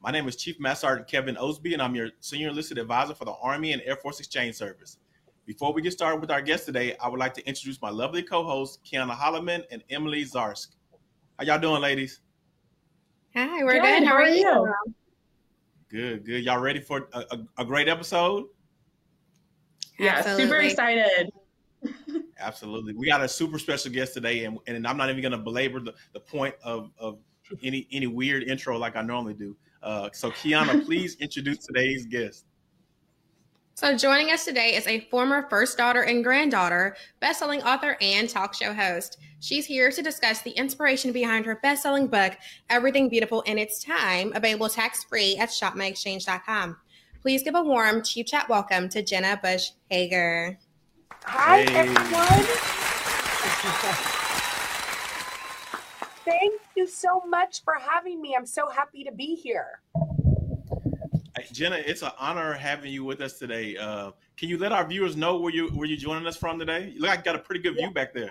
My name is Chief Master Sergeant Kevin Osby, and I'm your senior enlisted advisor for the Army and Air Force Exchange Service. Before we get started with our guest today, I would like to introduce my lovely co-hosts, Kiana Holloman and Emily Zarsk. How y'all doing, ladies? Hi, we're good. good. How, are you? Good, good. Y'all ready for a, a, a great episode? Yeah, Absolutely. super excited. Absolutely. We got a super special guest today, and, and I'm not even going to belabor the, the point of, of any any weird intro like I normally do. Uh, so, Kiana, please introduce today's guest. So, joining us today is a former first daughter and granddaughter, best-selling author and talk show host. She's here to discuss the inspiration behind her best-selling book, Everything Beautiful in Its Time, available tax-free at shopmyexchange.com. Please give a warm Chief Chat welcome to Jenna Bush Hager. Hi, hey. everyone. Thank you so much for having me. I'm so happy to be here. Jenna, it's an honor having you with us today. Uh, can you let our viewers know where you where you joining us from today? You look like you got a pretty good view back there.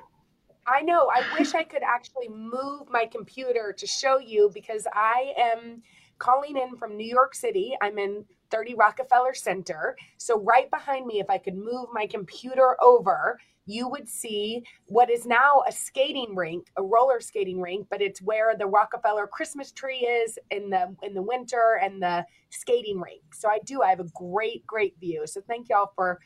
I know. I wish I could actually move my computer to show you because I am calling in from New York City. I'm in 30 Rockefeller Center. So right behind me, if I could move my computer over, you would see what is now a skating rink, a roller skating rink, but it's where the Rockefeller Christmas tree is in the in the winter and the skating rink. So I do I have a great great view. So thank y'all for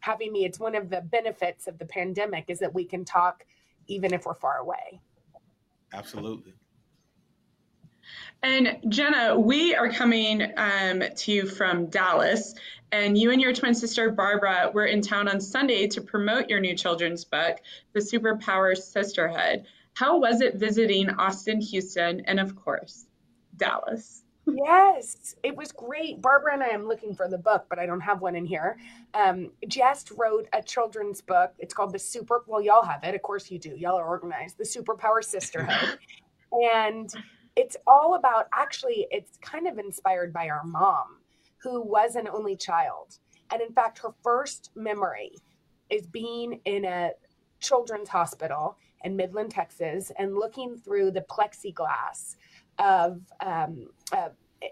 having me. It's one of the benefits of the pandemic is that we can talk even if we're far away. Absolutely. And Jenna, we are coming um, to you from Dallas, and you and your twin sister Barbara were in town on Sunday to promote your new children's book, The Superpower Sisterhood. How was it visiting Austin, Houston, and of course, Dallas? Yes, it was great. Barbara and I am looking for the book, but I don't have one in here. Um, just wrote a children's book. It's called The Super. Well, y'all have it. Of course you do. Y'all are organized. The Superpower Sisterhood. and it's all about actually, it's kind of inspired by our mom, who was an only child. And in fact, her first memory is being in a children's hospital in Midland, Texas, and looking through the plexiglass of, um, uh,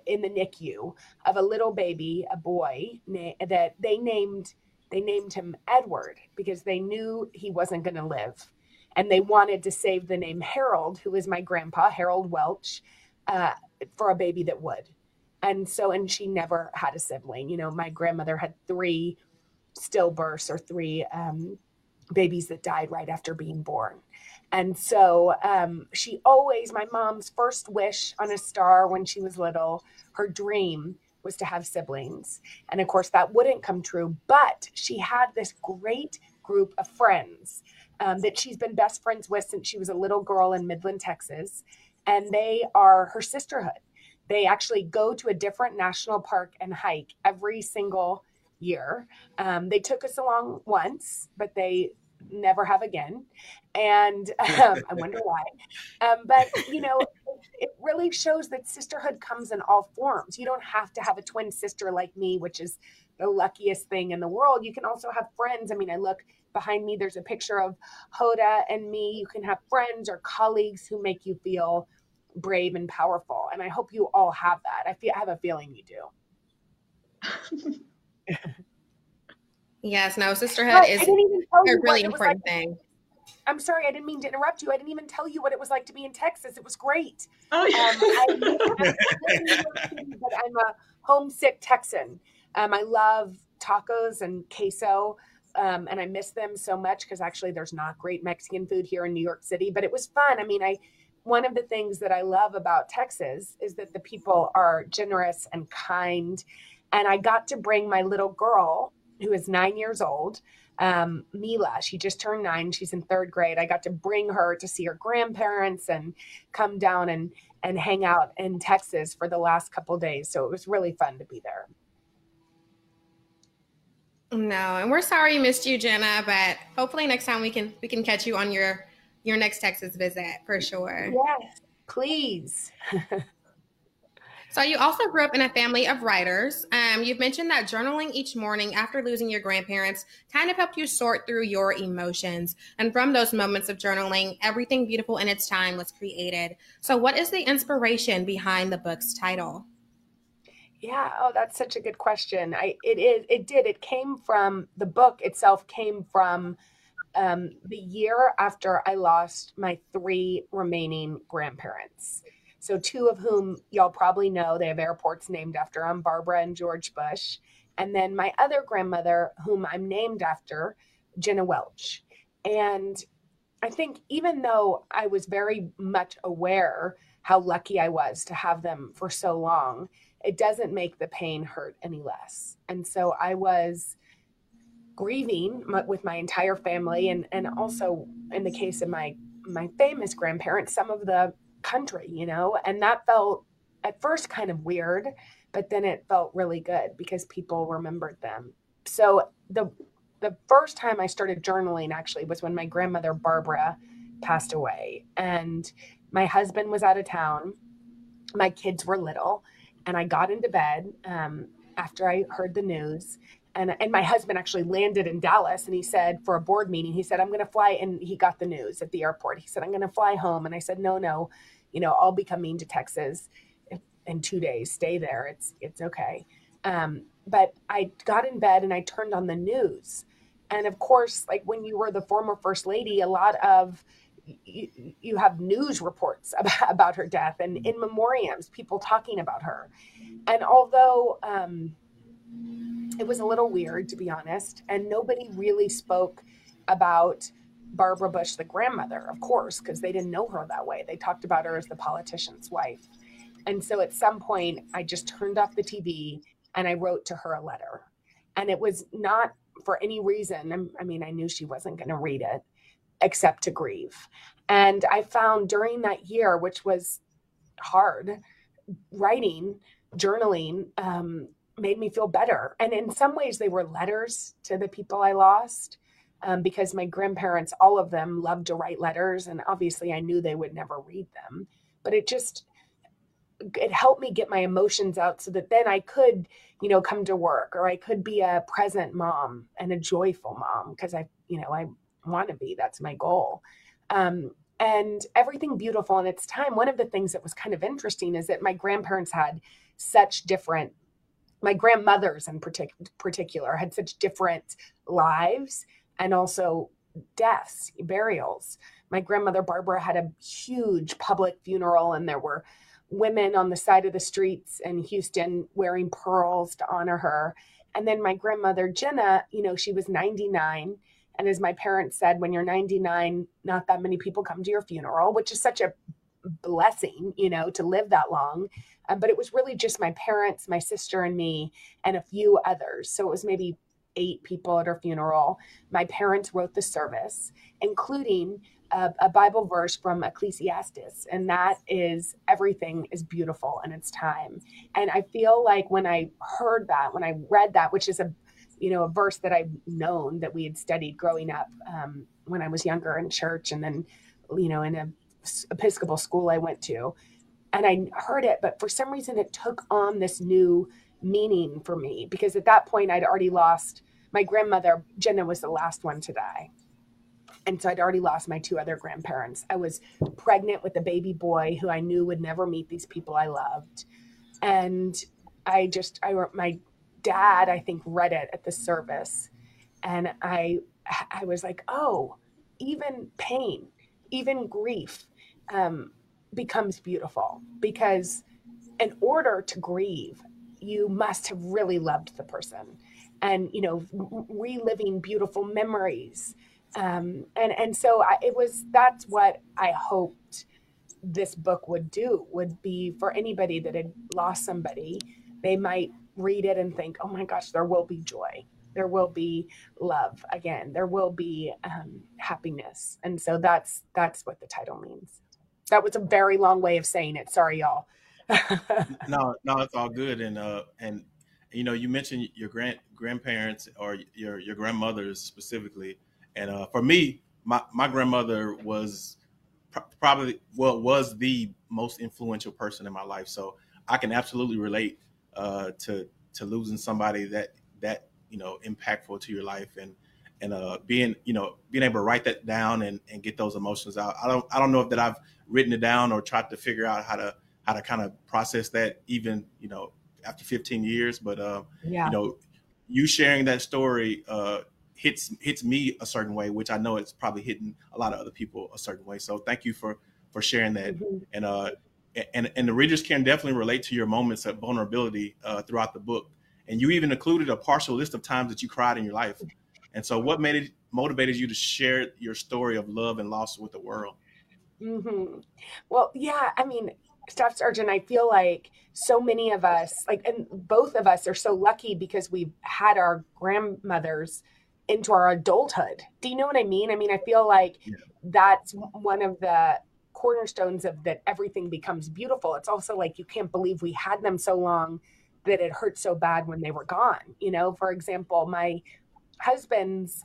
in the NICU of a little baby, a boy na- that they named they named him Edward because they knew he wasn't going to live and they wanted to save the name Harold, who is my grandpa, Harold Welch, uh, for a baby that would. And so, and she never had a sibling. You know, my grandmother had three stillbirths or three um, babies that died right after being born. And so um, she always, my mom's first wish on a star when she was little, her dream was to have siblings. And of course, that wouldn't come true. But she had this great group of friends um, that she's been best friends with since she was a little girl in Midland, Texas. And they are her sisterhood. They actually go to a different national park and hike every single year. Um, they took us along once, but they never have again. And um, I wonder why. Um, but, you know, it really shows that sisterhood comes in all forms. You don't have to have a twin sister like me, which is the luckiest thing in the world. You can also have friends. I mean, I look behind me, there's a picture of Hoda and me. You can have friends or colleagues who make you feel brave and powerful. And I hope you all have that. I feel I have a feeling you do. yes, no, sisterhood is a really important like. thing. I'm sorry, I didn't mean to interrupt you. I didn't even tell you what it was like to be in Texas. It was great. Oh, yeah. Um, I, but I'm a homesick Texan. Um, I love tacos and queso um, and I miss them so much because actually there's not great Mexican food here in New York City, but it was fun. I mean, I one of the things that I love about Texas is that the people are generous and kind, and I got to bring my little girl who is nine years old. Um, Mila, she just turned nine. She's in third grade. I got to bring her to see her grandparents and come down and and hang out in Texas for the last couple days. So it was really fun to be there. No, and we're sorry we missed you, Jenna, but hopefully next time we can we can catch you on your your next Texas visit for sure. Yes, please. So you also grew up in a family of writers. Um, you've mentioned that journaling each morning after losing your grandparents kind of helped you sort through your emotions. And from those moments of journaling, everything beautiful in its time was created. So what is the inspiration behind the book's title? Yeah, oh that's such a good question. I it is it did. It came from the book itself came from um, the year after I lost my three remaining grandparents. So, two of whom y'all probably know, they have airports named after them Barbara and George Bush. And then my other grandmother, whom I'm named after, Jenna Welch. And I think even though I was very much aware how lucky I was to have them for so long, it doesn't make the pain hurt any less. And so I was grieving with my entire family and and also in the case of my my famous grandparents some of the country, you know? And that felt at first kind of weird, but then it felt really good because people remembered them. So the the first time I started journaling actually was when my grandmother Barbara passed away and my husband was out of town. My kids were little and I got into bed um, after I heard the news and and my husband actually landed in Dallas and he said for a board meeting he said I'm going to fly and he got the news at the airport he said I'm going to fly home and I said no no you know, I'll be coming to Texas in two days. Stay there. It's it's okay. Um, but I got in bed and I turned on the news, and of course, like when you were the former first lady, a lot of you, you have news reports about, about her death and in memoriams, people talking about her. And although um, it was a little weird, to be honest, and nobody really spoke about Barbara Bush, the grandmother, of course, because they didn't know her that way. They talked about her as the politician's wife. And so at some point, I just turned off the TV and I wrote to her a letter. And it was not for any reason. I mean, I knew she wasn't going to read it except to grieve. And I found during that year, which was hard, writing, journaling, um, made me feel better. And in some ways, they were letters to the people I lost um, because my grandparents, all of them, loved to write letters, and obviously I knew they would never read them. But it just it helped me get my emotions out so that then I could, you know, come to work or I could be a present mom and a joyful mom because I, you know, I want to be. That's my goal. Um, and everything beautiful in its time. One of the things that was kind of interesting is that my grandparents had such different my grandmothers in partic- particular had such different lives and also deaths, burials. My grandmother Barbara had a huge public funeral, and there were women on the side of the streets in Houston wearing pearls to honor her. And then my grandmother Jenna, you know, she was 99. And as my parents said, when you're 99, not that many people come to your funeral, which is such a blessing, you know, to live that long. Um, but it was really just my parents, my sister, and me, and a few others. So it was maybe eight people at her funeral. My parents wrote the service, including a, a, Bible verse from Ecclesiastes, and that is everything is beautiful in its time. And I feel like when I heard that, when I read that, which is a you know a verse that I've known that we had studied growing up um, when I was younger in church, and then you know in a Episcopal school I went to, and I heard it, but for some reason it took on this new meaning for me because at that point I'd already lost my grandmother, Jenna, was the last one to die. And so I'd already lost my two other grandparents. I was pregnant with a baby boy who I knew would never meet these people I loved. And I just, I, my dad, I think, read it at the service. And I, I was like, oh, even pain, even grief um, becomes beautiful because in order to grieve, you must have really loved the person and you know reliving beautiful memories um, and and so I, it was that's what I hoped this book would do would be for anybody that had lost somebody they might read it and think oh my gosh there will be joy. There will be love again. There will be um, happiness. And so that's that's what the title means. That was a very long way of saying it. Sorry y'all. No no it's all good. And uh and you know, you mentioned your grand grandparents or your your grandmothers specifically, and uh, for me, my my grandmother was pr- probably well was the most influential person in my life. So I can absolutely relate uh, to to losing somebody that that you know impactful to your life and and uh, being you know being able to write that down and, and get those emotions out. I don't I don't know if that I've written it down or tried to figure out how to how to kind of process that even you know after 15 years. But uh, yeah. you know, you sharing that story uh, hits hits me a certain way, which I know it's probably hitting a lot of other people a certain way. So thank you for for sharing that. Mm-hmm. And uh, and and the readers can definitely relate to your moments of vulnerability uh, throughout the book. And you even included a partial list of times that you cried in your life. And so, what made it motivated you to share your story of love and loss with the world? Mm-hmm. Well, yeah, I mean, Staff Sergeant, I feel like so many of us, like, and both of us are so lucky because we've had our grandmothers into our adulthood. Do you know what I mean? I mean, I feel like yeah. that's one of the cornerstones of that everything becomes beautiful. It's also like you can't believe we had them so long that it hurt so bad when they were gone. You know, for example, my husband's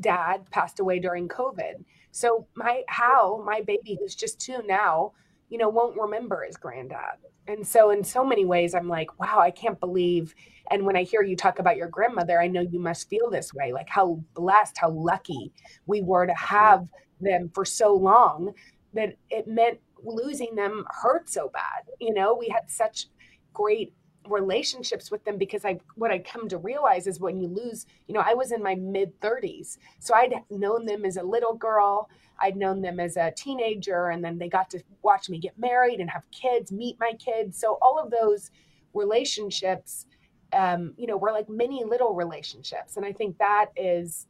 dad passed away during COVID. So my how my baby who's just two now, you know, won't remember his granddad. And so, in so many ways, I'm like, wow, I can't believe. And when I hear you talk about your grandmother, I know you must feel this way like how blessed, how lucky we were to have them for so long that it meant losing them hurt so bad. You know, we had such great relationships with them because I what I come to realize is when you lose, you know, I was in my mid 30s. So I'd known them as a little girl. I'd known them as a teenager and then they got to watch me get married and have kids, meet my kids. So all of those relationships um, you know, were like many little relationships. And I think that is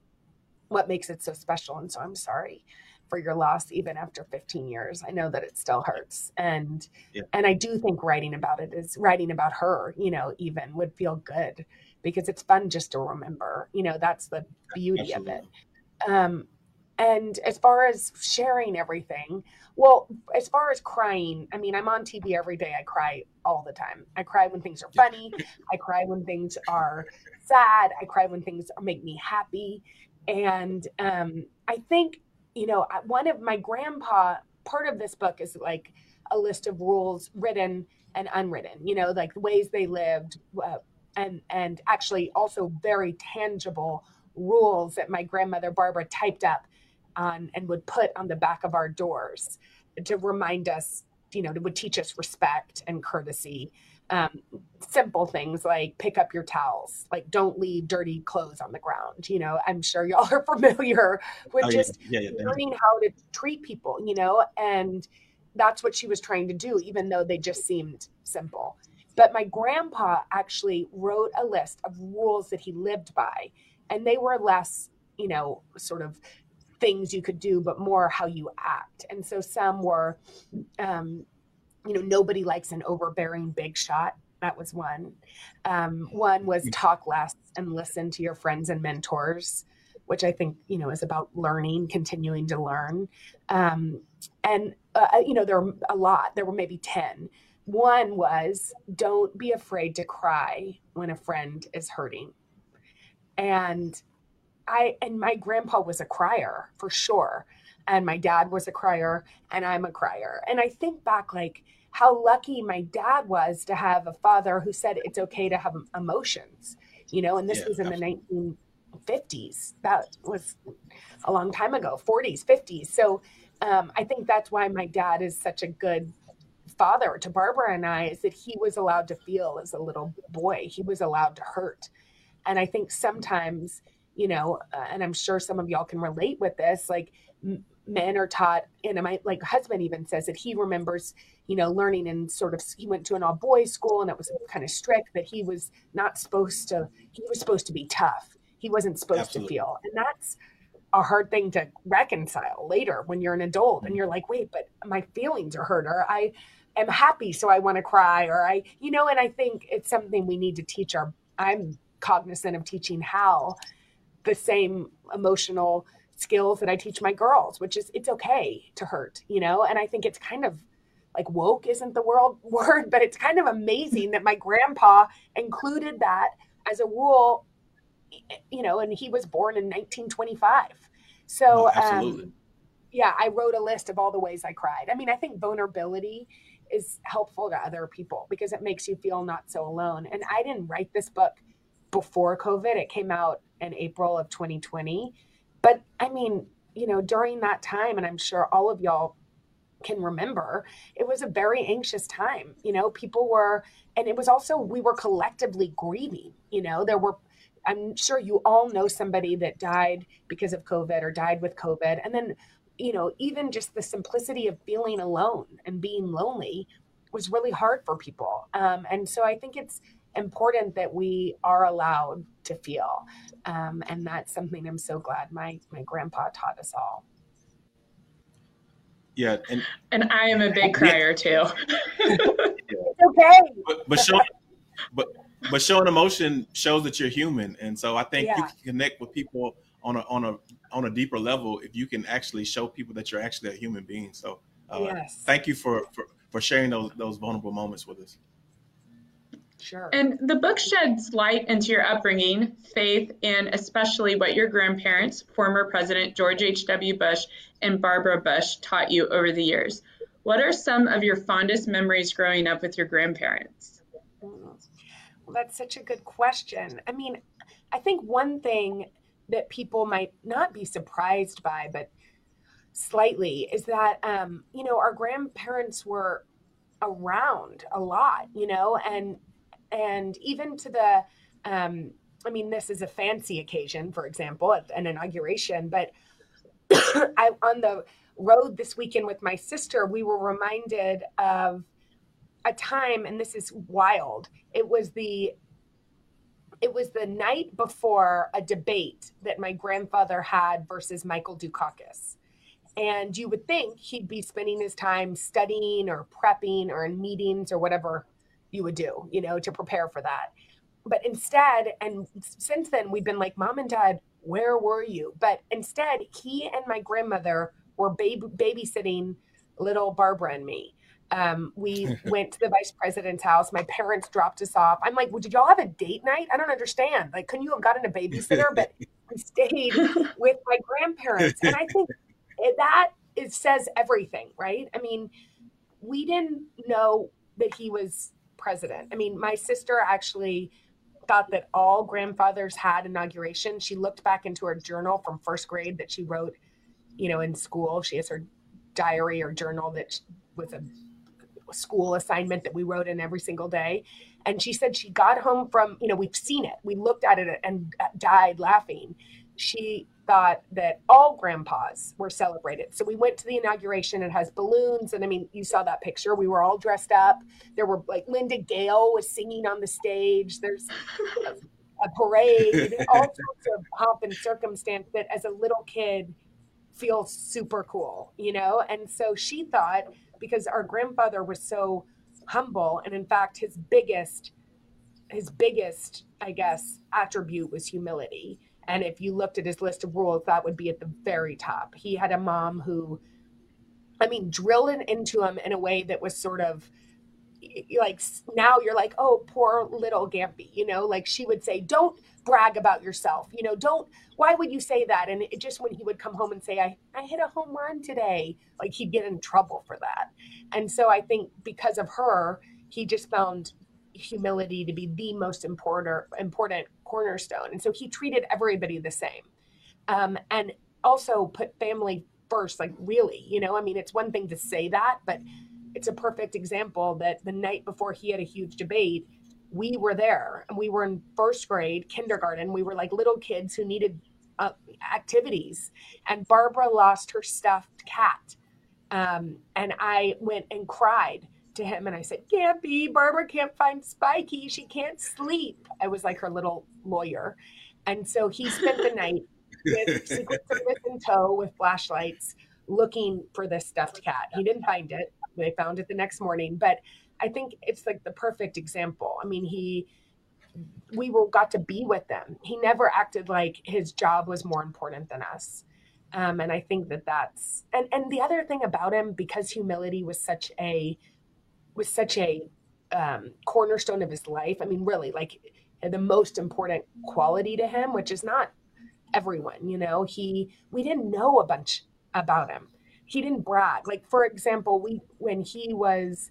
what makes it so special. And so I'm sorry for your loss even after 15 years. I know that it still hurts. And yeah. and I do think writing about it is writing about her, you know, even would feel good because it's fun just to remember. You know, that's the beauty Absolutely. of it. Um and as far as sharing everything, well, as far as crying, I mean, I'm on TV every day. I cry all the time. I cry when things are funny. I cry when things are sad. I cry when things make me happy. And um, I think you know, one of my grandpa, part of this book is like a list of rules written and unwritten, you know, like the ways they lived, uh, and and actually also very tangible rules that my grandmother Barbara typed up on and would put on the back of our doors to remind us, you know, to would teach us respect and courtesy um, simple things like pick up your towels, like don't leave dirty clothes on the ground. You know, I'm sure y'all are familiar with oh, just yeah. Yeah, yeah, learning how to treat people, you know, and that's what she was trying to do, even though they just seemed simple. But my grandpa actually wrote a list of rules that he lived by, and they were less, you know, sort of things you could do, but more how you act. And so some were, um, you know, nobody likes an overbearing big shot. That was one. Um, one was talk less and listen to your friends and mentors, which I think, you know, is about learning, continuing to learn. Um, and, uh, uh you know, there were a lot, there were maybe 10. One was don't be afraid to cry when a friend is hurting. And I, and my grandpa was a crier for sure and my dad was a crier and I'm a crier. And I think back like how lucky my dad was to have a father who said it's okay to have emotions, you know, and this yeah, was in absolutely. the 1950s. That was a long time ago, 40s, 50s. So um, I think that's why my dad is such a good father to Barbara and I is that he was allowed to feel as a little boy. He was allowed to hurt. And I think sometimes, you know, uh, and I'm sure some of y'all can relate with this, like men are taught and my like husband even says that he remembers you know learning and sort of he went to an all boys school and it was kind of strict that he was not supposed to he was supposed to be tough he wasn't supposed Absolutely. to feel and that's a hard thing to reconcile later when you're an adult and you're like wait but my feelings are hurt or i am happy so i want to cry or i you know and i think it's something we need to teach our i'm cognizant of teaching how the same emotional skills that I teach my girls, which is it's okay to hurt, you know? And I think it's kind of like woke isn't the world word, but it's kind of amazing that my grandpa included that as a rule, you know, and he was born in 1925. So, No, um, yeah, I wrote a list of all the ways I cried. I mean, I think vulnerability is helpful to other people because it makes you feel not so alone. And I didn't write this book before COVID, it came out in April of 2020. But I mean, you know, during that time, and I'm sure all of y'all can remember, it was a very anxious time. You know, people were, and it was also, we were collectively grieving. You know, there were, I'm sure you all know somebody that died because of COVID or died with COVID. And then, you know, even just the simplicity of feeling alone and being lonely was really hard for people. Um, and so I think it's important that we are allowed to feel. Um, and that's something I'm so glad my, my grandpa taught us all. Yeah, and And I am a big crier too. It's okay. but, but showing but but showing emotion shows that you're human, and so I think you can connect with people on a on a on a deeper level if you can actually show people that you're actually a human being. So uh, Yes. thank you for, for for sharing those those vulnerable moments with us. Sure. And the book sheds light into your upbringing, faith, and especially what your grandparents, former President George H.W. Bush and Barbara Bush, taught you over the years. What are some of your fondest memories growing up with your grandparents? Well, that's such a good question. I mean, I think one thing that people might not be surprised by, but slightly, is that um, you know our grandparents were around a lot, you know, and and even to the, um, I mean, this is a fancy occasion, for example, an inauguration, but I on the road this weekend with my sister, we were reminded of a time, and this is wild. It was the it was the night before a debate that my grandfather had versus Michael Dukakis. And you would think he'd be spending his time studying or prepping or in meetings or whatever you would do, you know, to prepare for that. But instead, and since then, we've been like, Mom and Dad, where were you? But instead, he and my grandmother were baby- babysitting little Barbara and me. Um, we went to the vice president's house. My parents dropped us off. I'm like, well, did y'all have a date night? I don't understand. Like, couldn't you have gotten a babysitter? But we stayed with my grandparents. And I think it, that it says everything, right? I mean, we didn't know that he was president. I mean, my sister actually thought that all grandfathers had inauguration. She looked back into her journal from first grade that she wrote, you know, in school. She has her diary or journal that was a school assignment that we wrote in every single day. And she said she got home from, you know, we've seen it. We looked at it and died laughing. She thought that all grandpas were celebrated. So we went to the inauguration. It has balloons. And I mean, you saw that picture. We were all dressed up. There were like Linda Gale was singing on the stage. There's a, a parade, all sorts of pomp and circumstance that as a little kid feels super cool, you know? And so she thought, because our grandfather was so humble, and in fact, his biggest, his biggest, I guess, attribute was humility. And if you looked at his list of rules, that would be at the very top. He had a mom who, I mean, drilled it into him in a way that was sort of like now you're like, oh, poor little Gampy, you know, like she would say, don't brag about yourself, you know, don't, why would you say that? And it just when he would come home and say, I, I hit a home run today, like he'd get in trouble for that. And so I think because of her, he just found humility to be the most important important cornerstone. And so he treated everybody the same. Um, and also put family first like really you know? I mean it's one thing to say that but it's a perfect example that the night before he had a huge debate we were there and we were in first grade kindergarten. We were like little kids who needed uh, activities. And barbara lost her stuffed cat. Um, and i went and cried to him and I said, Gampy, Barbara can't find Spiky. She can't sleep. I was like her little lawyer. And so he spent the night with Secret Service in tow with flashlights looking for this stuffed cat. He didn't find it. They found it the next morning. But I think it's like the perfect example. I mean, he we were got to be with them. He never acted like his job was more important than us. Um, and I think that that's and and the other thing about him because humility was such a was such a um, cornerstone of his life. I mean, really, like the most important quality to him, which is not everyone. You know, he we didn't know a bunch about him. He didn't brag. Like for example, we when he was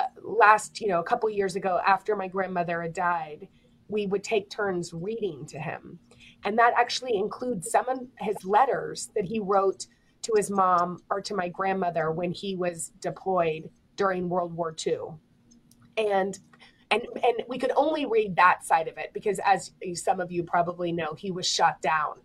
uh, last, you know, a couple years ago after my grandmother had died, we would take turns reading to him and that actually includes some of his letters that he wrote to his mom or to my grandmother when he was deployed during World War II. And and and we could only read that side of it because as some of you probably know, he was shot down.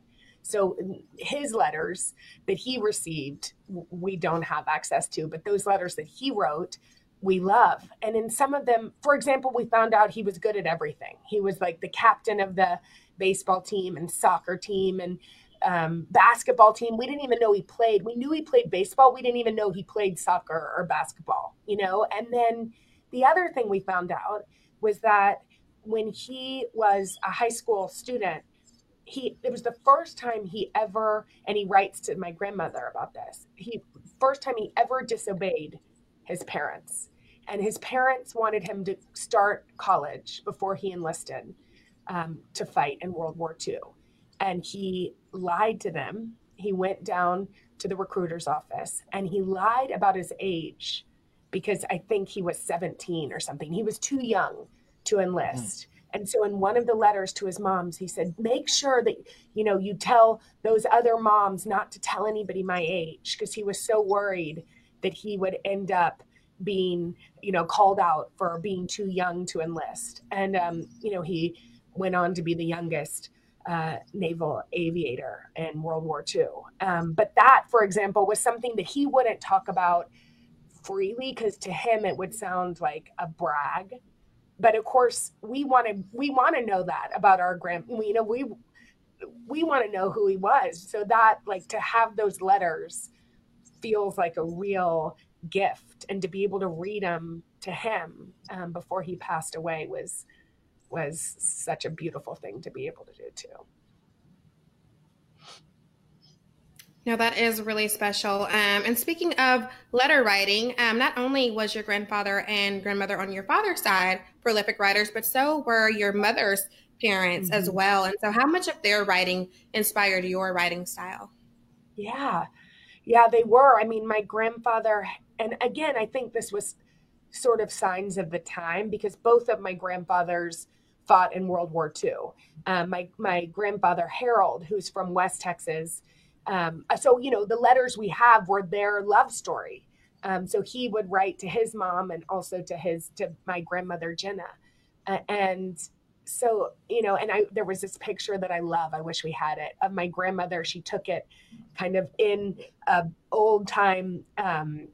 So his letters that he received, we don't have access to, but those letters that he wrote, we love. And in some of them, for example, we found out he was good at everything. He was like the captain of the baseball team and soccer team and um, basketball team. We didn't even know he played. We knew he played baseball. We didn't even know he played soccer or basketball, you know? And then the other thing we found out was that when he was a high school student, he it was the first time he ever and he writes to my grandmother about this. He first time he ever disobeyed his parents. And his parents wanted him to start college before he enlisted um, to fight in World War II. And he lied to them. He went down to the recruiter's office and he lied about his age because I think he was 17 or something. He was too young to enlist. Mm. And so in one of the letters to his moms, he said, make sure that, you know, you tell those other moms not to tell anybody my age because he was so worried that he would end up being, you know, called out for being too young to enlist. And, um, you know, he went on to be the youngest uh, naval aviator in World War II. Um, but that, for example, was something that he wouldn't talk about freely because to him it would sound like a brag. But of course, we want to we want to know that about our grand. You know, we we want to know who he was. So that like to have those letters feels like a real gift, and to be able to read them to him um, before he passed away was was such a beautiful thing to be able to do too. No, that is really special. Um, and speaking of letter writing, um, not only was your grandfather and grandmother on your father's side prolific writers, but so were your mother's parents mm-hmm. as well. And so, how much of their writing inspired your writing style? Yeah, yeah, they were. I mean, my grandfather, and again, I think this was sort of signs of the time because both of my grandfathers fought in World War II. Um, my my grandfather Harold, who's from West Texas, um, so you know the letters we have were their love story. Um, so he would write to his mom and also to his to my grandmother Jenna, uh, and so you know, and I there was this picture that I love. I wish we had it of my grandmother. She took it kind of in a old time um,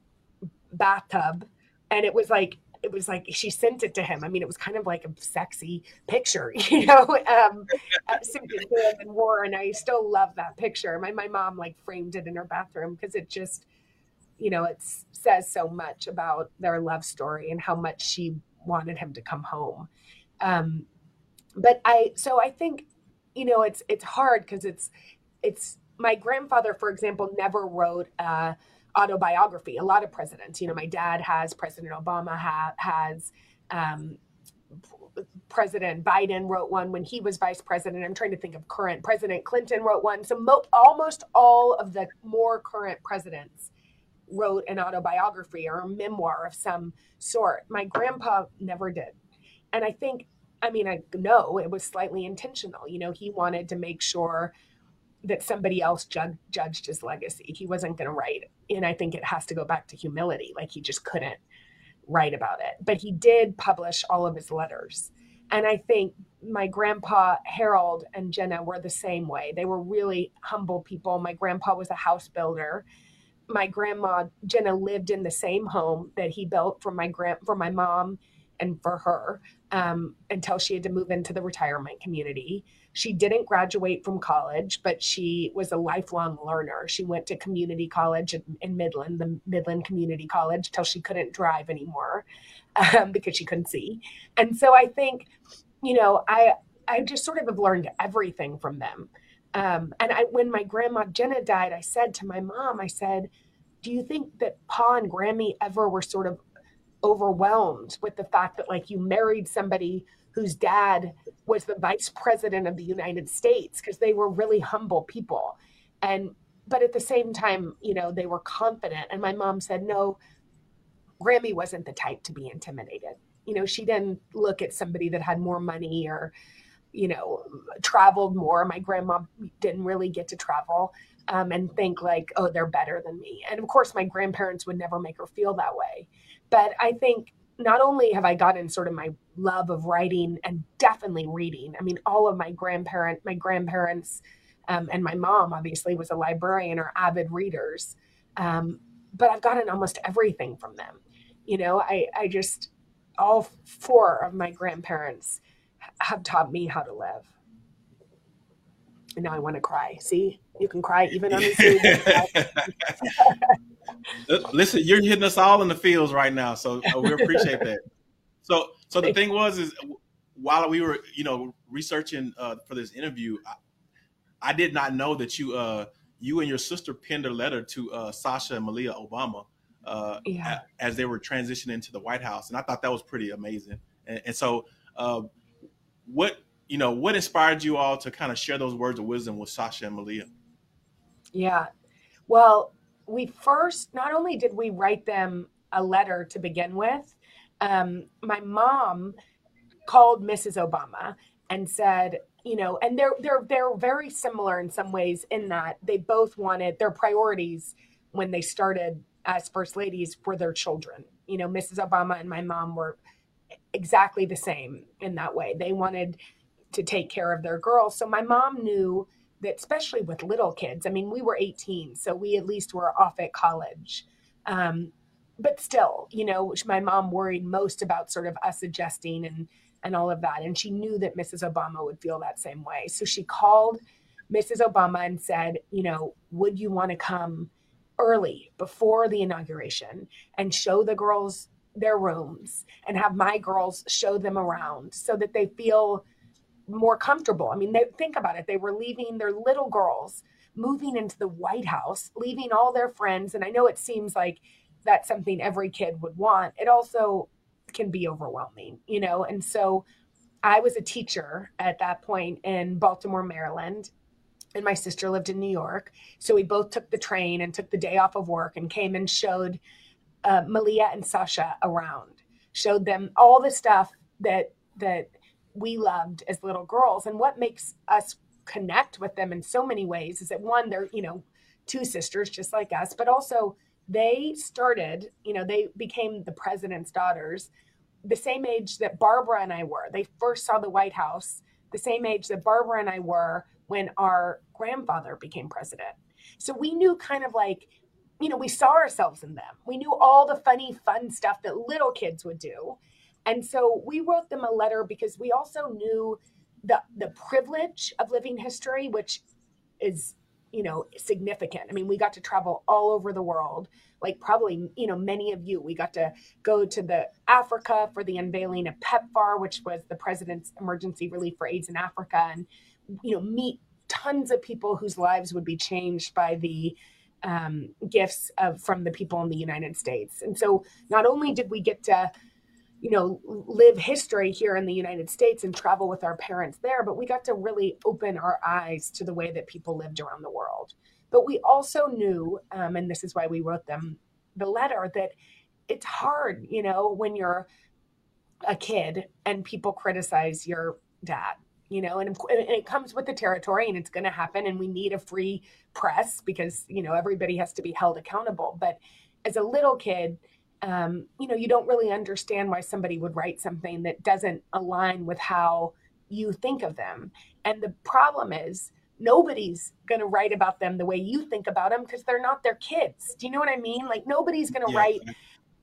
bathtub, and it was like it was like she sent it to him. I mean, it was kind of like a sexy picture, you know, um, him and wore. And I still love that picture. My my mom like framed it in her bathroom because it just, you know, it says so much about their love story and how much she wanted him to come home. Um, but I so I think, you know, it's it's hard because it's it's my grandfather, for example, never wrote. Uh, autobiography. A lot of presidents, you know, my dad has, President Obama ha- has, um, President Biden wrote one when he was vice president. I'm trying to think of current. President Clinton wrote one. So mo- almost all of the more current presidents wrote an autobiography or a memoir of some sort. My grandpa never did. And I think, I mean, I know it was slightly intentional. You know, he wanted to make sure that somebody else ju- judged his legacy. He wasn't going to write. And I think it has to go back to humility. Like he just couldn't write about it. But he did publish all of his letters. And I think my grandpa Harold and Jenna were the same way. They were really humble people. My grandpa was a house builder. My grandma Jenna lived in the same home that he built for my grand for my mom and for her um, until she had to move into the retirement community. She didn't graduate from college, but she was a lifelong learner. She went to community college in, in Midland, the Midland Community College, till she couldn't drive anymore um, because she couldn't see. And so I think, you know, I I just sort of have learned everything from them. Um, and I, when my grandma Jenna died, I said to my mom, I said, "Do you think that Pa and Grammy ever were sort of overwhelmed with the fact that like you married somebody whose dad was the vice president of the United States because they were really humble people, and but at the same time, you know, they were confident. And my mom said, no, Grammy wasn't the type to be intimidated. You know, she didn't look at somebody that had more money or, you know, traveled more. My grandma didn't really get to travel um, and think like, oh, they're better than me. And of course, my grandparents would never make her feel that way. But I think not only have I gotten sort of my love of writing and definitely reading. I mean, all of my grandparent, my grandparents, um, and my mom obviously was a librarian or avid readers. Um, but I've gotten almost everything from them. You know, I, I just, all four of my grandparents have taught me how to live. And now I want to cry. See, you can cry even on the Listen, you're hitting us all in the fields right now, so uh, we appreciate that. So, so the thing was, is while we were, you know, researching uh, for this interview, I, I, did not know that you, uh, you and your sister penned a letter to uh, Sasha and Malia Obama uh, yeah. as they were transitioning to the White House, and I thought that was pretty amazing. And, and so, uh, what you know, what inspired you all to kind of share those words of wisdom with Sasha and Malia? Yeah, well, we first not only did we write them a letter to begin with, um, my mom called Mrs. Obama and said, you know, and they're they're they're very similar in some ways in that they both wanted their priorities when they started as first ladies were their children. You know, Mrs. Obama and my mom were exactly the same in that way. They wanted to take care of their girls. So my mom knew that, especially with little kids, I mean, we were 18, so we at least were off at college. Um, but still, you know, my mom worried most about sort of us adjusting and and all of that. And she knew that Mrs. Obama would feel that same way. So she called Mrs. Obama and said, you know, would you want to come early before the inauguration and show the girls their rooms and have my girls show them around so that they feel more comfortable. I mean, they think about it. They were leaving their little girls moving into the White House, leaving all their friends. And I know it seems like that's something every kid would want. It also can be overwhelming, you know? And so I was a teacher at that point in Baltimore, Maryland, and my sister lived in New York. So we both took the train and took the day off of work and came and showed uh, Malia and Sasha around, showed them all the stuff that that we loved as little girls. And what makes us connect with them in so many ways is that one, they're you know two sisters just like us, but also they started, you know, they became the president's daughters the same age that Barbara and I were. They first saw the White House the same age that Barbara and I were when our grandfather became president. So we knew kind of like, you know, we saw ourselves in them. We knew all the funny, fun stuff that little kids would do. And so we wrote them a letter because we also knew the the privilege of living history, which is you know significant. I mean we got to travel all over the world like probably you know many of you. We got to go to the africa for the unveiling of pepfar which was the president's emergency relief for aids in africa and you know meet tons of people whose lives would be changed by the um, gifts of from the people in the united states. And so not only did we get to you know, live history here in the United States and travel with our parents there, but we got to really open our eyes to the way that people lived around the world. But we also knew, um, and this is why we wrote them the letter, that it's hard, you know, when you're a kid and people criticize your dad, you know, and, and it comes with the territory and it's going to happen. And we need a free press because, you know, everybody has to be held accountable. But as a little kid, um, you know, you don't really understand why somebody would write something that doesn't align with how you think of them. And the problem is, nobody's going to write about them the way you think about them because they're not their kids. Do you know what I mean? Like, nobody's going to yeah. write.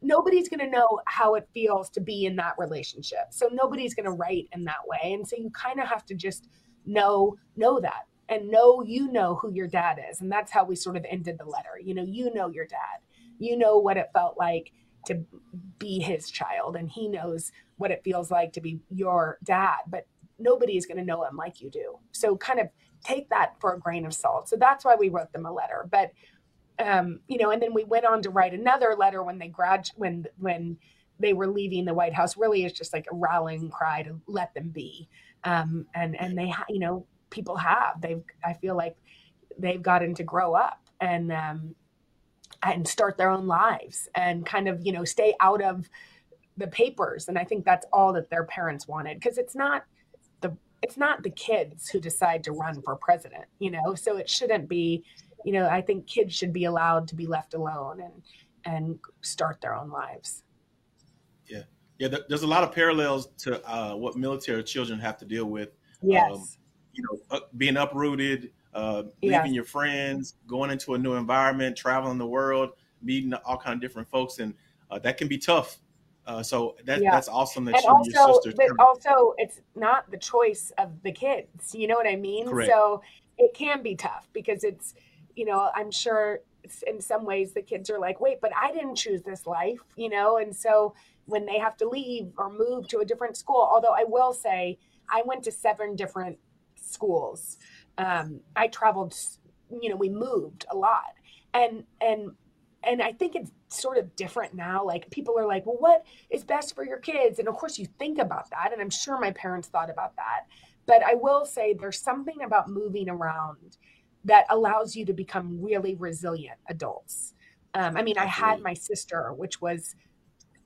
Nobody's going to know how it feels to be in that relationship. So nobody's going to write in that way. And so you kind of have to just know know that and know you know who your dad is. And that's how we sort of ended the letter. You know, you know your dad. You know what it felt like to be his child and he knows what it feels like to be your dad but nobody is going to know him like you do. So kind of take that for a grain of salt. So that's why we wrote them a letter. But um, you know, and then we went on to write another letter when they grad when when they were leaving the White House. Really, it's just like a rallying cry to let them be. Um, and and they, ha- you know, people have. They've. I feel like they've gotten to grow up and um, and start their own lives and kind of you know stay out of the papers. And I think that's all that their parents wanted because it's not the it's not the kids who decide to run for president, you know. So it shouldn't be, you know. I think kids should be allowed to be left alone and and start their own lives. Yeah, yeah. There's a lot of parallels to uh, what military children have to deal with. Yes. Um, you know, being uprooted, uh, leaving yes. your friends, going into a new environment, traveling the world, meeting all kind of different folks, and uh, that can be tough. Uh, so that, yeah. that's awesome that and you also, and your But also, it's not the choice of the kids. You know what I mean? Correct. So it can be tough because it's, you know, I'm sure in some ways the kids are like, wait, but I didn't choose this life, you know? And so when they have to leave or move to a different school, although I will say I went to seven different schools. Um, I traveled, you know, we moved a lot. And, and and I think it's sort of different now. Like people are like, well, what is best for your kids? And of course, you think about that. And I'm sure my parents thought about that. But I will say there's something about moving around that allows you to become really resilient adults. Um, I mean, I had my sister, which was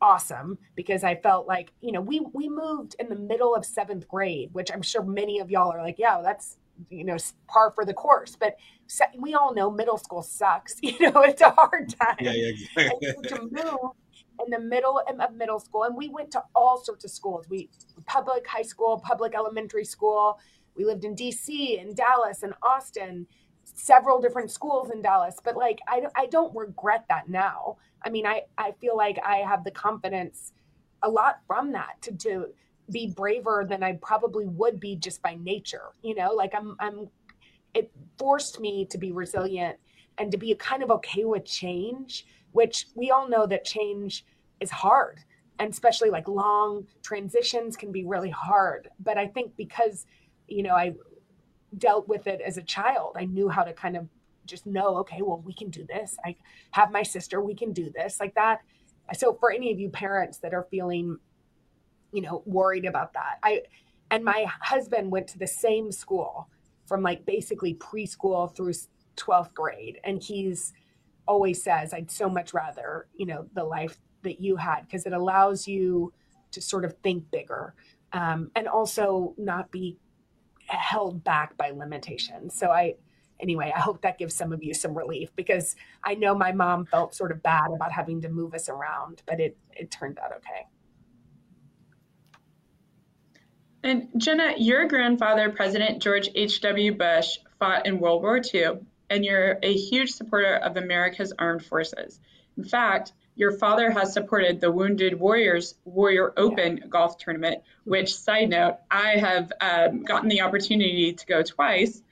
awesome because I felt like, you know, we we moved in the middle of seventh grade, which I'm sure many of y'all are like, yeah, that's you know par for the course but we all know middle school sucks you know it's a hard time. yeah, yeah, to move in the middle of middle school and we went to all sorts of schools. We public high school public elementary school. We lived in dc in dallas and austin several different schools in dallas but like i, I don't regret that now. I mean i i feel like i have the confidence a lot from that to to be braver than I probably would be just by nature. You know, like I'm I'm it forced me to be resilient and to be kind of okay with change, which we all know that change is hard. And especially like long transitions can be really hard. But I think because, you know, I dealt with it as a child, I knew how to kind of just know, okay, well, we can do this. I have my sister, we can do this like that. So for any of you parents that are feeling you know, worried about that. I and my husband went to the same school from like basically preschool through 12th grade and he's always says I'd so much rather, you know, the life that you had because it allows you to sort of think bigger um, and also not be held back by limitations. So I anyway, I hope that gives some of you some relief because I know my mom felt sort of bad about having to move us around, but it it turned out okay. And Jenna, your grandfather, President George H.W. Bush, fought in World War II, and you're a huge supporter of America's armed forces. In fact, your father has supported the Wounded Warriors Warrior Open yeah. golf tournament, which, side note, I have um, gotten the opportunity to go twice.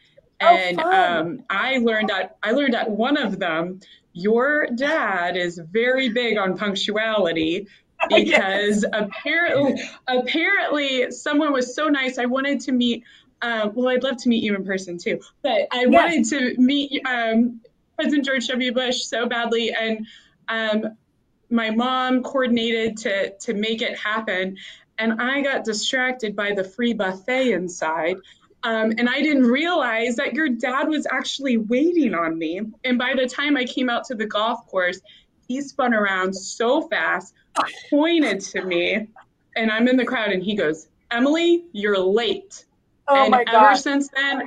Oh, and oh, um, I learned that I learned at one of them, your dad is very big on punctuality, because apparently apparently someone was so nice. I wanted to meet. Um, well, I'd love to meet you in person too, but I yes. wanted to meet um, President George W. Bush so badly, and um, my mom coordinated to to make it happen, and I got distracted by the free buffet inside. Um, and I didn't realize that your dad was actually waiting on me. And by the time I came out to the golf course, he spun around so fast, pointed to me, and I'm in the crowd, and he goes, "Emily, you're late." Oh and my ever since then,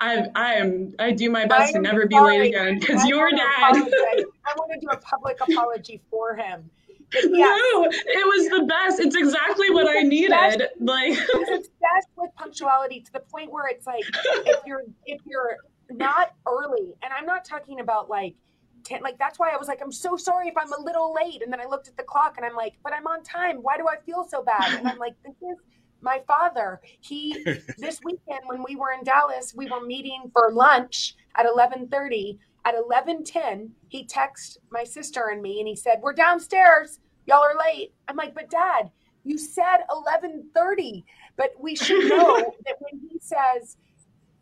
I I am I do my best to never be late again because your dad. I want to do a public apology for him. Yeah. No, it was the best. It's exactly what I needed. Like it's obsessed with punctuality to the point where it's like if you're if you're not early, and I'm not talking about like 10 like that's why i was like i'm so sorry if i'm a little late. And then i looked at the clock and i'm like but i'm on time. Why do i feel so bad? And i'm like this is my father. He this weekend when we were in dallas we were meeting for lunch at 11.30 at 11.10 he texted my sister and me and he said we're downstairs. Y'all are late. I'm like but dad you said 11.30 But we should know that when he says,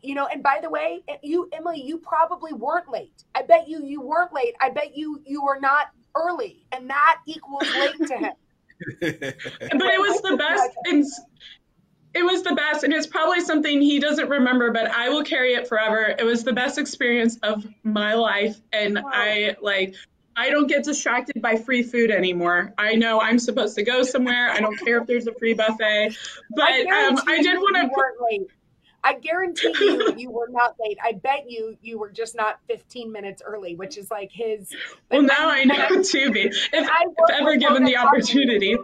you know, and by the way, you Emily, you probably weren't late. I bet you you weren't late. I bet you you were not early, and that equals late to him. but it was the best. And it was the best, and it's probably something he doesn't remember, but I will carry it forever. It was the best experience of my life, and wow. I like. I don't get distracted by free food anymore. I know I'm supposed to go somewhere. I don't care if there's a free buffet, but I, um, I did want to. I guarantee you, you were not late. I bet you, you were just not 15 minutes early, which is like his. Well, now I, know to be, if, if ever given the opportunity.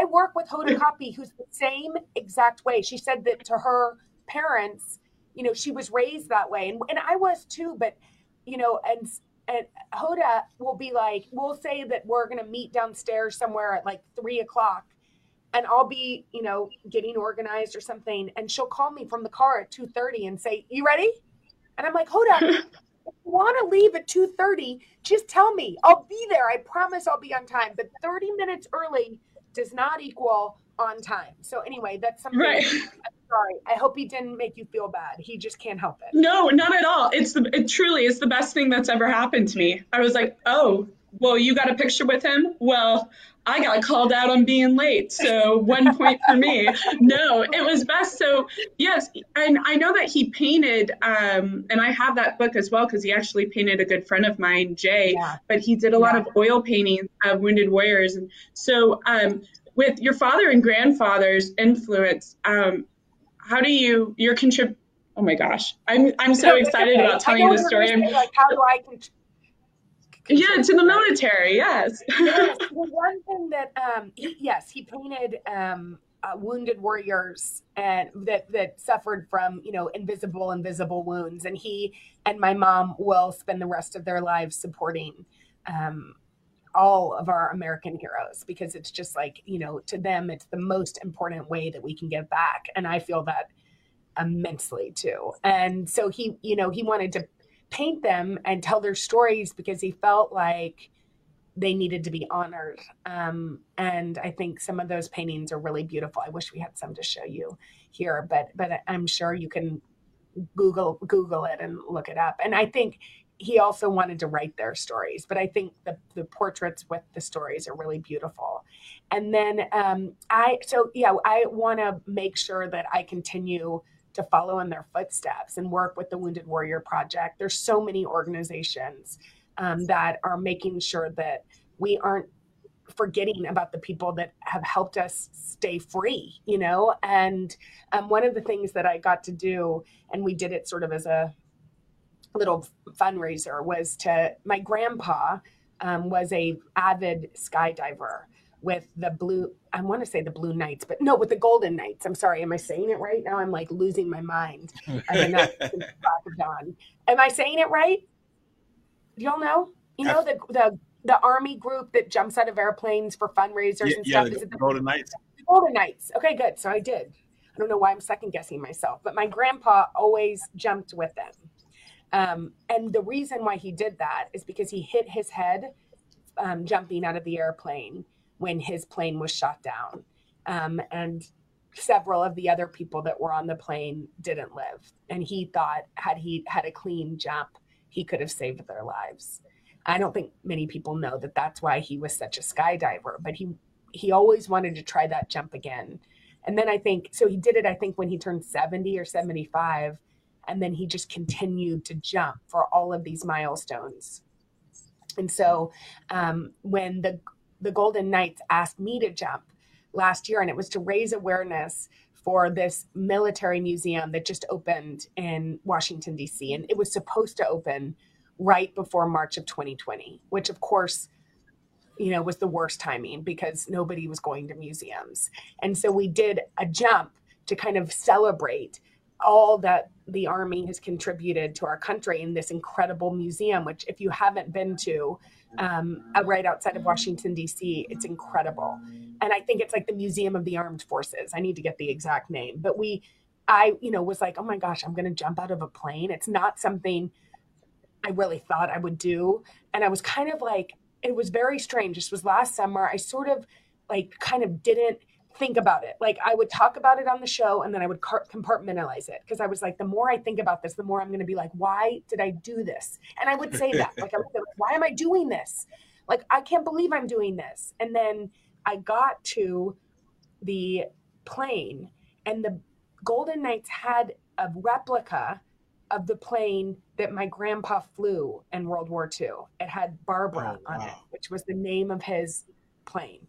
I work with Hoda Kotb, who's the same exact way. She said that to her parents, you know, she was raised that way, and, and I was too. But you know, and and Hoda will be like, we'll say that we're going to meet downstairs somewhere at like three o'clock, and I'll be, you know, getting organized or something, and she'll call me from the car at two thirty and say, "You ready?" And I'm like, Hoda. if you want to leave at 2.30 just tell me i'll be there i promise i'll be on time but 30 minutes early does not equal on time. So anyway, that's something. Right. I'm sorry. I hope he didn't make you feel bad. He just can't help it. No, not at all. It's the it truly is the best thing that's ever happened to me. I was like, oh, well, you got a picture with him. Well, I got called out on being late, so one point for me. No, it was best. So yes, and I know that he painted, um, and I have that book as well because he actually painted a good friend of mine, Jay. Yeah. But he did a lot of oil paintings of wounded warriors, and so um, with your father and grandfather's influence, um, how do you your contrib? Oh my gosh, I'm I'm so excited about telling you this story. Like, how do I Yeah, to the military. Yes. yes. Well, one thing that um, he, yes, he painted um, uh, wounded warriors and that that suffered from you know invisible invisible wounds, and he and my mom will spend the rest of their lives supporting. Um, all of our American heroes because it's just like, you know, to them, it's the most important way that we can give back. And I feel that immensely too. And so he, you know, he wanted to paint them and tell their stories because he felt like they needed to be honored. Um, and I think some of those paintings are really beautiful. I wish we had some to show you here, but but I'm sure you can Google Google it and look it up. And I think he also wanted to write their stories, but I think the the portraits with the stories are really beautiful. And then um, I so yeah, I want to make sure that I continue to follow in their footsteps and work with the Wounded Warrior Project. There's so many organizations um, that are making sure that we aren't forgetting about the people that have helped us stay free, you know? And um, one of the things that I got to do, and we did it sort of as a little fundraiser, was to my grandpa um, was a avid skydiver with the blue I want to say the blue knights, but no, with the golden knights. I'm sorry, am I saying it right? Now I'm like losing my mind. I'm not Am I saying it right? Y'all know? You know the the the army group that jumps out of airplanes for fundraisers yeah, and stuff. Yeah, the, the Golden Knights. the Golden Knights. Okay, good. So I did. I don't know why I'm second guessing myself, but my grandpa always jumped with them. Um, and the reason why he did that is because he hit his head um, jumping out of the airplane when his plane was shot down. Um, and several of the other people that were on the plane didn't live. And he thought, had he had a clean jump, he could have saved their lives. I don't think many people know that that's why he was such a skydiver, but he he always wanted to try that jump again. And then I think so he did it I think when he turned 70 or 75 and then he just continued to jump for all of these milestones. And so um, when the the Golden Knights asked me to jump last year, and it was to raise awareness for this military museum that just opened in Washington, D.C. And it was supposed to open right before March of 2020, which of course, you know, was the worst timing because nobody was going to museums. And so we did a jump to kind of celebrate all that the army has contributed to our country in this incredible museum which if you haven't been to um, right outside of washington d.c it's incredible. And i think it's like the museum of the armed forces. I need to get the exact name. But we i you know was like oh my gosh i'm going to jump out of a plane. It's not something i really thought i would do. And i was kind of like it was very strange. This was last summer. I sort of like kind of didn't think about it. Like I would talk about it on the show and then I would compartmentalize it because I was like, the more I think about this, the more I'm going to be like, why did I do this? And I would say that, like, I would say, why am I doing this? Like, I can't believe I'm doing this. And then I got to the plane and the Golden Knights had a replica of the plane that my grandpa flew in World War II. It had Barbara oh, on it, which was the name of his plane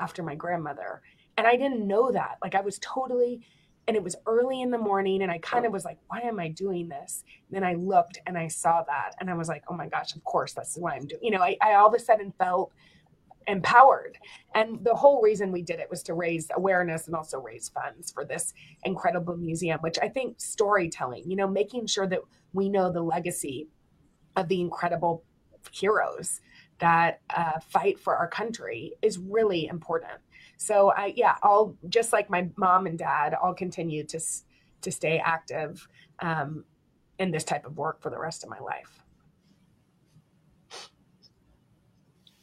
after my grandmother. And I didn't know that. Like I was totally, and it was early in the morning, and I kind of was like, why am I doing this? And then I looked and I saw that, and I was like, oh my gosh, of course, that's why I'm doing. You know, I, I all of a sudden felt empowered. And the whole reason we did it was to raise awareness and also raise funds for this incredible museum, which I think storytelling, you know, making sure that we know the legacy of the incredible heroes that uh, fight for our country is really important. So I, yeah, I'll just like my mom and dad, I'll continue to to stay active um, in this type of work for the rest of my life.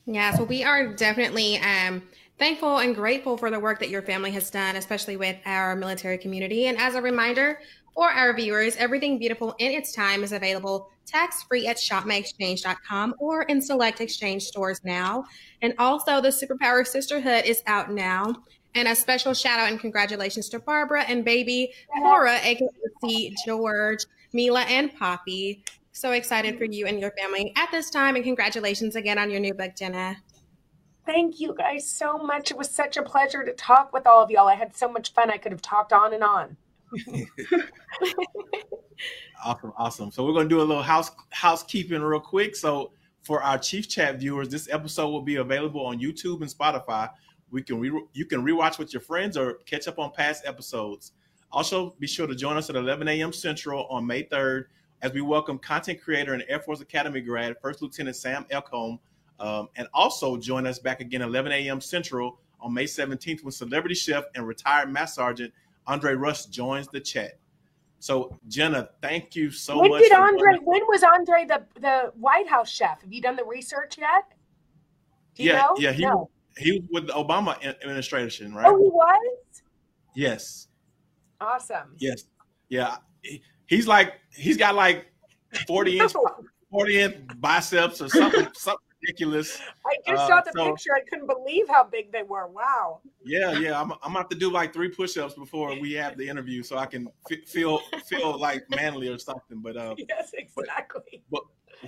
Yeah, so we are definitely um, thankful and grateful for the work that your family has done, especially with our military community. And as a reminder for our viewers, Everything Beautiful in its time is available tax free at shopmyexchange.com or in select exchange stores now. And also, the Superpower Sisterhood is out now. And a special shout out and congratulations to Barbara and baby Cora, aka George, Mila, and Poppy. So excited for you and your family at this time, and congratulations again on your new book, Jenna. Thank you guys so much. It was such a pleasure to talk with all of y'all. I had so much fun. I could have talked on and on. awesome, awesome. So we're gonna do a little house housekeeping real quick. So for our Chief Chat viewers, this episode will be available on YouTube and Spotify. We can re- you can rewatch with your friends or catch up on past episodes. Also, be sure to join us at 11 a.m. Central on May 3rd as we welcome content creator and Air Force Academy grad, First Lieutenant Sam Elcombe. Um, and also join us back again 11 a.m. Central on May 17th when celebrity chef and retired Master Sergeant Andre Rush joins the chat. So Jenna, thank you so when much. When did Andre? When was Andre the the White House chef? Have you done the research yet? yeah, know? yeah. He no. he was with the Obama administration, right? Oh, he was. Yes. Awesome. Yes. Yeah he's like he's got like 40 inch 40 inch biceps or something something ridiculous. I just uh, saw the so, picture. I couldn't believe how big they were. Wow. Yeah, yeah. I'm, I'm gonna have to do like three push-ups before we have the interview, so I can f- feel feel like manly or something. But uh, yes, exactly. But,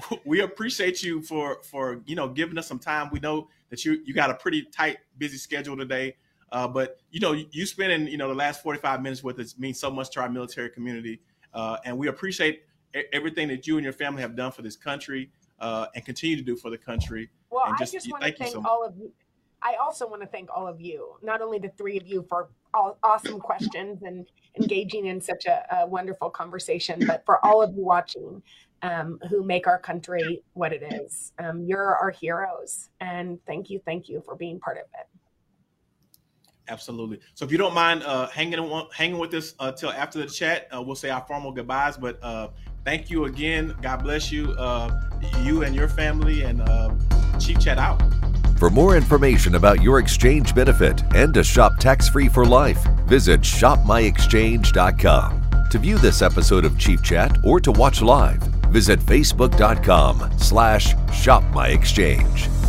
but we appreciate you for for you know giving us some time. We know that you you got a pretty tight, busy schedule today. Uh, but you know, you spending you know the last 45 minutes with us means so much to our military community. Uh, and we appreciate everything that you and your family have done for this country uh, and continue to do for the country. Well, and just, I just want to thank so all of you. I also want to thank all of you, not only the three of you for all awesome questions and engaging in such a, a wonderful conversation, but for all of you watching um, who make our country what it is. Um, you're our heroes. And thank you, thank you for being part of it. Absolutely. So if you don't mind uh, hanging hanging with us until uh, after the chat, uh, we'll say our formal goodbyes. But uh, thank you again. God bless you, uh, you and your family, and uh, Chief Chat out. For more information about your exchange benefit and to shop tax free for life, visit shopmyexchange.com. To view this episode of Chief Chat or to watch live, visit facebook.com slash shopmyexchange.